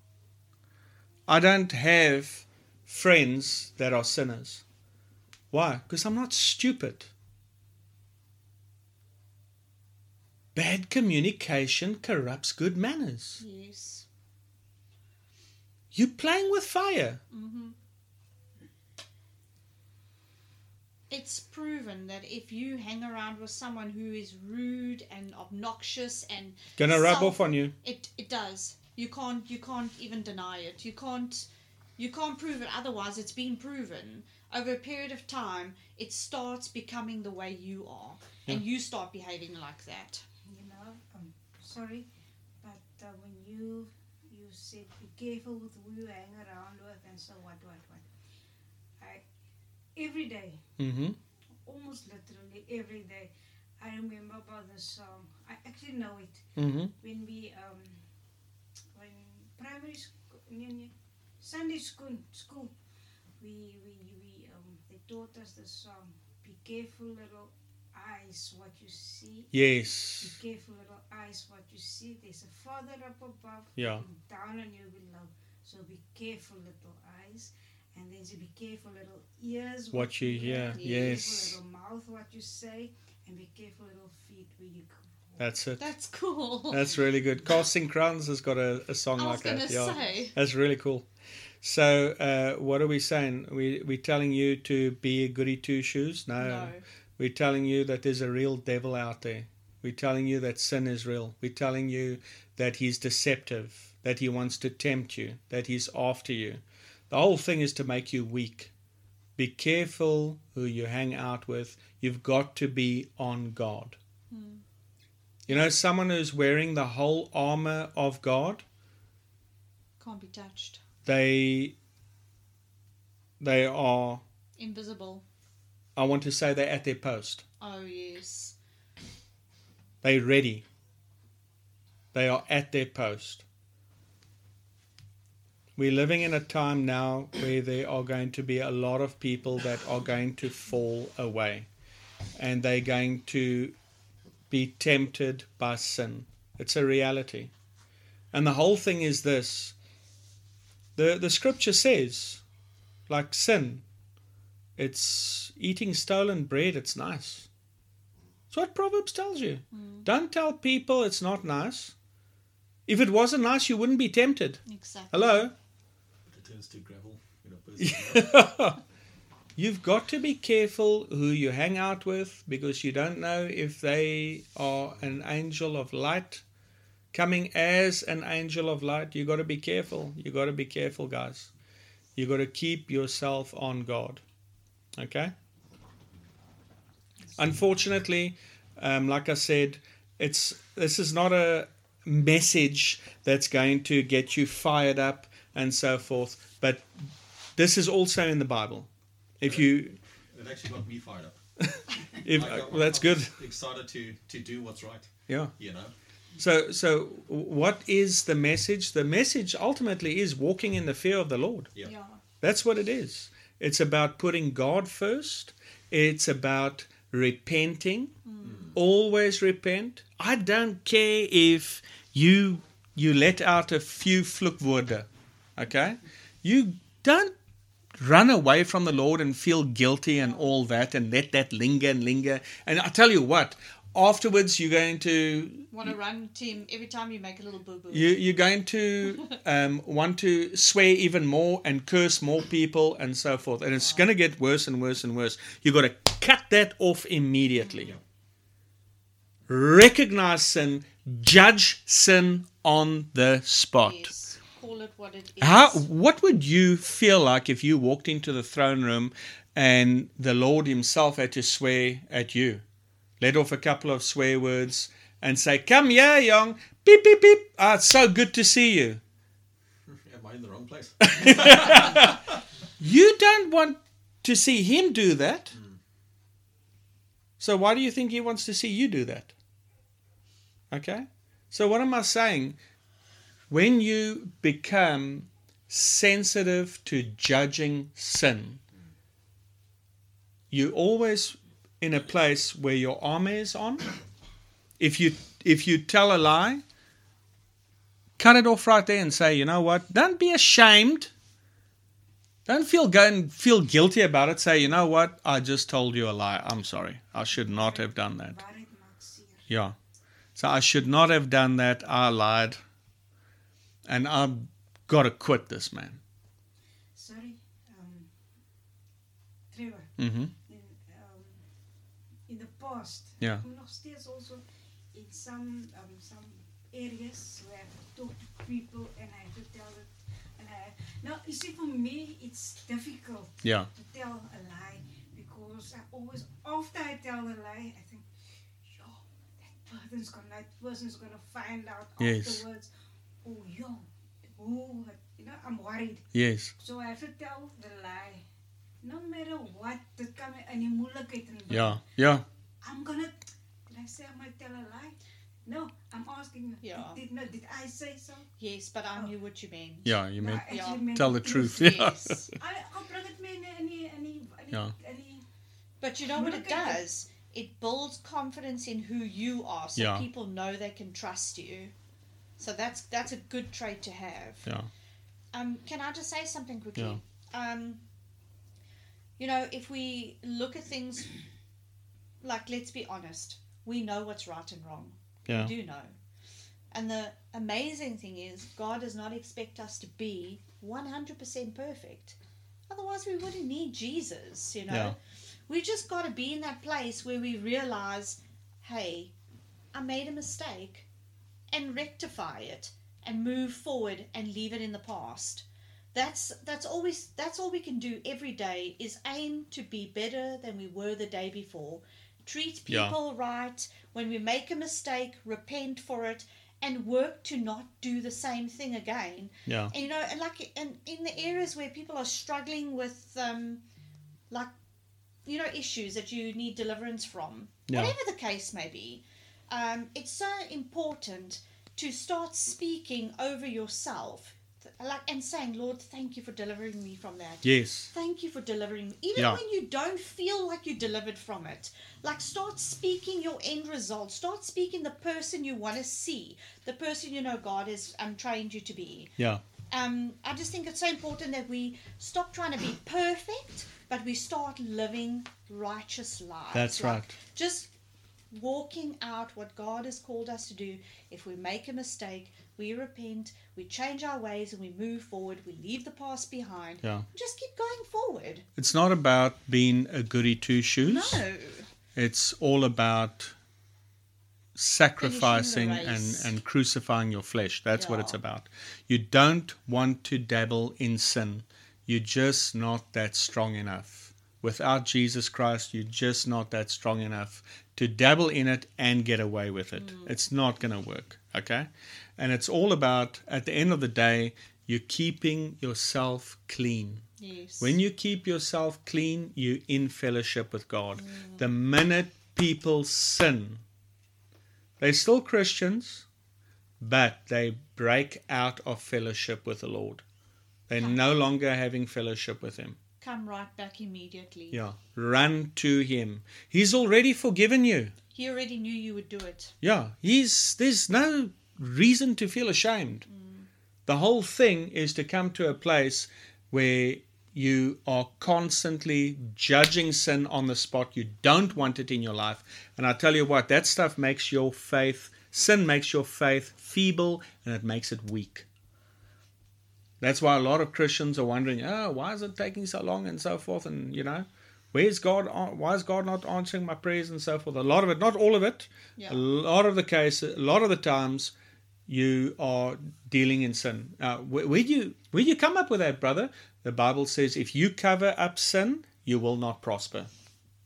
I don't have friends that are sinners. Why? Because I'm not stupid. Bad communication corrupts good manners. Yes. You're playing with fire. hmm It's proven that if you hang around with someone who is rude and obnoxious and Gonna rub off on you. it it does. You can't you can't even deny it. You can't you can't prove it otherwise. It's been proven over a period of time. It starts becoming the way you are, and you start behaving like that. you know, I'm sorry, but uh, when you you said be careful with who you hang around with and so what what what, I every day, Mm-hmm. almost literally every day, I remember about the song. I actually know it Mm-hmm. when we um when primary school, Sunday school school, we we we um they taught us the song. Be careful, little eyes, what you see. Yes. Be careful, little eyes, what you see. There's a Father up above Yeah. and down on you below. So be careful, little eyes. And then say, be careful, little ears. What you hear, Be yes. careful, little mouth, what you say. And be careful, little feet, where you go. That's it. That's cool. That's really good. Casting Crowns has got a, a song I was like that. Yeah. say. That's really cool. So, uh, what are we saying? We we telling you to be a goody two shoes? No. No. We're telling you that there's a real devil out there. We're telling you that sin is real. We're telling you that he's deceptive, that he wants to tempt you, that he's after you. The whole thing is to make you weak. Be careful who you hang out with. You've got to be on God. You know, someone who's wearing the whole armor of God, Can't be touched. they they are Invisible. I want to say they're at their post. Oh, yes. They're ready. They are at their post. We're living in a time now where there are going to be a lot of people that are going to fall away and they're going to be tempted by sin. It's a reality. And the whole thing is this the, the scripture says, like sin, it's eating stolen bread, it's nice. That's what Proverbs tells you. Hmm. Don't tell people it's not nice. If it wasn't nice, you wouldn't be tempted. Exactly. Hello? It turns to gravel in a person. You've got to be careful who you hang out with because you don't know if they are an angel of light coming as an angel of light. you've got to be careful. You've got to be careful, guys. You've got to keep yourself on God. Okay? Unfortunately, um, like I said, it's this is not a message that's going to get you fired up and so forth. But this is also in the Bible. If you, it actually got me fired up. if got- well, that's good. Excited to to do what's right. Yeah. You know. So, so what is the message? The message ultimately is walking in the fear of the Lord. Yeah. Yeah. That's what it is. It's about putting God first. It's about repenting. Hmm. Always repent. I don't care if you you let out a few vloekwoorde. Okay? You don't run away from the Lord and feel guilty and all that and let that linger and linger. And I tell you what, afterwards you're going to Want to run to him every time you make a little boo boo. you, you're going to um, want to swear even more and curse more people and so forth. And it's going to get worse and worse and worse. You've got to cut that off immediately. Recognize sin, judge sin on the spot. Yes. Call it what it is. How? What would you feel like if you walked into the throne room and the Lord Himself had to swear at you? Let off a couple of swear words and say, "Come here, young. Beep beep beep. Ah, it's so good to see you." Am I in the wrong place? You don't want to see Him do that. So why do you think He wants to see you do that? Okay. So what am I saying? When you become sensitive to judging sin, you're always in a place where your armor is on. If you if you tell a lie, cut it off right there and say, you know what? Don't be ashamed. Don't feel go and feel guilty about it. Say, you know what? I just told you a lie. I'm sorry. I should not have done that. Waarheid maak seer. Yeah. So I should not have done that. I lied. And I've got to quit this man. Sorry, um, Trevor. Mm-hmm. In, um, in the past, Yeah. Nog steeds also in some um, some areas where I talk to people and I have to tell it. And I, now, you see, for me, it's difficult Yeah. to tell a lie because I always, after I tell a lie, I think, yo, that person's gonna, that person's gonna find out Yes. afterwards. Oh, yo, oh, you know, I'm worried. Yes. So I have to tell the lie. No matter what, dit kan my in die moeilikheid inbring. Yeah. Yeah. I'm gonna, did I say I might tell a lie? No, I'm asking, Yeah. did, no, did I say so? Yes, but I knew what you meant. Yeah. You No, mean Yeah. meant tell the it truth. Yeah. Yes. I, I'll bring it me any, any, any, Yeah. any, But you know what it it. does? It builds confidence in who you are, so Yeah. people know they can trust you. So that's that's a good trait to have. Yeah. Um, can I just say something quickly? Yeah. Um, you know, if we look at things like, let's be honest, we know what's right and wrong. Yeah. We do know. And the amazing thing is, God does not expect us to be 100% perfect. Otherwise, we wouldn't need Jesus, you know. Yeah. We just got to be in that place where we realize, hey, I made a mistake and rectify it and move forward and leave it in the past. That's that's always that's all we can do every day is aim to be better than we were the day before. Treat Yeah. people right. When we make a mistake, repent for it and work to not do the same thing again. Yeah. And you know, and like and in the areas where people are struggling with um like you know issues that you need deliverance from, Yeah. whatever the case may be, um, it's so important to start speaking over yourself, like and saying, "Lord, thank you for delivering me from that." Yes. Thank you for delivering me. Even Yeah. when you don't feel like you delivered from it. Like start speaking your end result. Start speaking the person you want to see. The person you know God has um, trained you to be. Yeah. Um, I just think it's so important that we stop trying to be perfect, but we start living righteous lives. That's Like, right. Just walking out what God has called us to do. If we make a mistake, we repent, we change our ways, and we move forward. We leave the past behind. Yeah. Just keep going forward. It's not about being a goody two shoes. No. It's all about sacrificing and, and crucifying your flesh. That's what it's about. You don't want to dabble in sin. You're just not that strong enough. Without Jesus Christ, you're just not that strong enough to dabble in it and get away with it. Mm. It's not going to work. Okay? And it's all about, at the end of the day, you're keeping yourself clean. Yes. When you keep yourself clean, you're in fellowship with God. The minute people sin, they're still Christians, but they break out of fellowship with the Lord. They're no longer having fellowship with Him. Come right back immediately. Yeah. Run to Him. He's already forgiven you. He already knew you would do it. Yeah. He's there's no reason to feel ashamed. Mm. The whole thing is to come to a place where you are constantly judging sin on the spot. You don't want it in your life. And I tell you what, that stuff makes your faith, sin makes your faith feeble and it makes it weak. That's why a lot of Christians are wondering, oh, why is it taking so long and so forth? And, you know, where's God? Why is God not answering my prayers and so forth? A lot of it, not all of it, Yeah. a lot of the cases, a lot of the times, you are dealing in sin. Now, where, where do you where do you come up with that, brother? The Bible says, if you cover up sin, you will not prosper.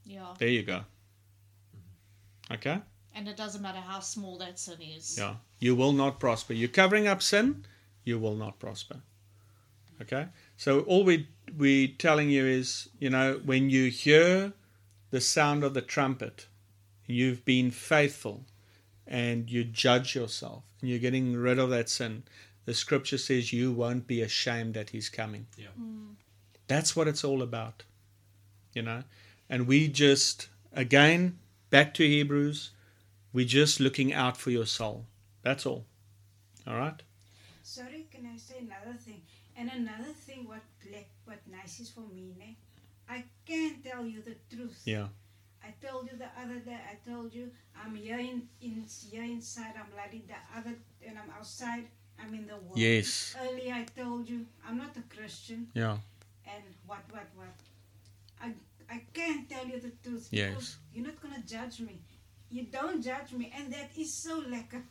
Yeah. There you go. Okay. And it doesn't matter how small that sin is. Yeah. You will not prosper. You're covering up sin, you will not prosper. Okay? So all we we telling you is, you know, when you hear the sound of the trumpet, you've been faithful and you judge yourself and you're getting rid of that sin. The scripture says you won't be ashamed that he's coming. Yeah. Mm. That's what it's all about. You know? And we just again back to Hebrews, we're just looking out for your soul. That's all. All right? Sorry, can I say another thing? And another thing, what black, what nice is for me, ne? I can't tell you the truth. Yeah. I told you the other day. I told you I'm here in, in here inside. I'm bloody the other, and I'm outside. I'm in the world. Yes. Earlier I told you I'm not a Christian, Yeah. and what, what, what. I I can't tell you the truth Yes. you're not gonna judge me. You don't judge me, and that is so lekker.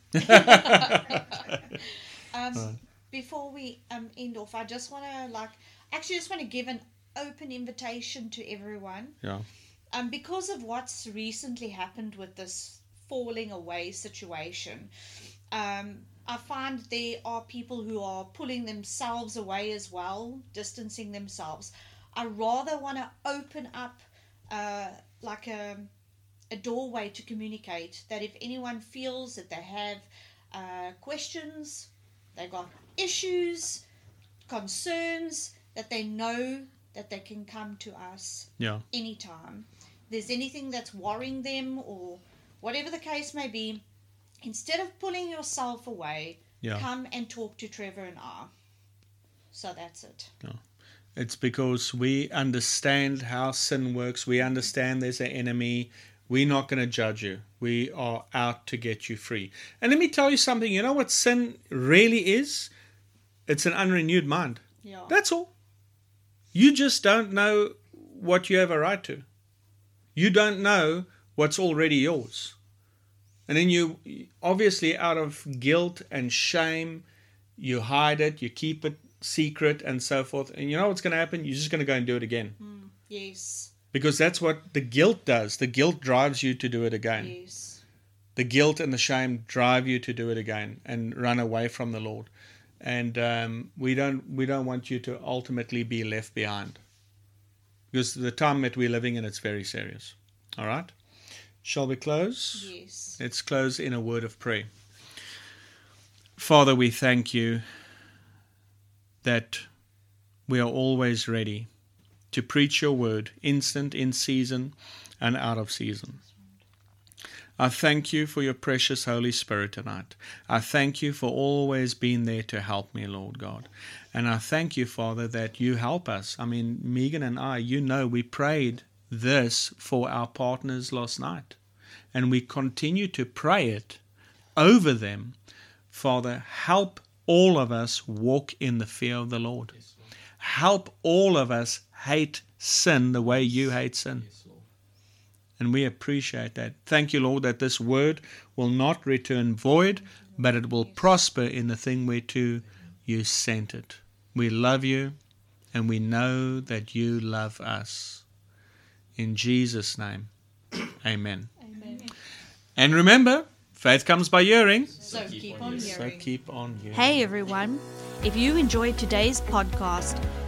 Um, Right. Before we um, end off, I just want to like actually just want to give an open invitation to everyone. Yeah. Um, because of what's recently happened with this falling away situation, um, I find there are people who are pulling themselves away as well, distancing themselves. I rather want to open up uh, like a, a doorway to communicate that if anyone feels that they have uh, questions, they've got issues, concerns, that they know that they can come to us Yeah. anytime. There's anything that's worrying them or whatever the case may be, instead of pulling yourself away, Yeah. come and talk to Trevor and I. So that's it. It's because we understand how sin works. We understand there's an enemy. We're not going to judge you. We are out to get you free. And let me tell you something. You know what sin really is? It's an unrenewed mind. Yeah. That's all. You just don't know what you have a right to. You don't know what's already yours. And then you, obviously, out of guilt and shame, you hide it, you keep it secret, and so forth. And you know what's going to happen? You're just going to go and do it again. Hmm. Yes. Because that's what the guilt does. The guilt drives you to do it again. Yes. The guilt and the shame drive you to do it again and run away from the Lord. And um, we don't we don't want you to ultimately be left behind. Because the time that we're living in, it's very serious. All right? Shall we close? Yes. Let's close in a word of prayer. Father, we thank you that we are always ready to preach your word, instant, in season, and out of season. I thank you for your precious Holy Spirit tonight. I thank you for always being there to help me, Lord God. And I thank you, Father, that you help us. I mean, Megan and I, you know, we prayed this for our partners last night. And we continue to pray it over them. Father, help all of us walk in the fear of the Lord. Help all of us hate sin the way you hate sin. And we appreciate that. Thank you, Lord, that this word will not return void, but it will prosper in the thing whereto you sent it. We love you, and we know that you love us. In Jesus' name, amen. Amen. And remember, faith comes by hearing, So keep on hearing. so keep on hearing. Hey everyone! If you enjoyed today's podcast,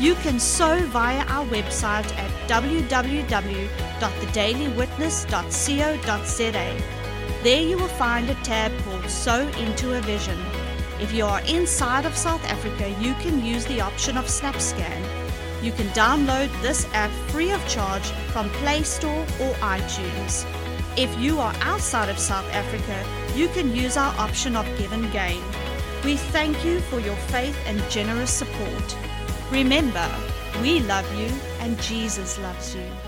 You can sow via our website at www.thedailywitness.co.za. There you will find a tab called Sow into a Vision. If you are inside of South Africa, you can use the option of SnapScan. You can download this app free of charge from Play Store or iTunes. If you are outside of South Africa, you can use our option of GivenGain. We thank you for your faith and generous support. Remember, we love you and Jesus loves you.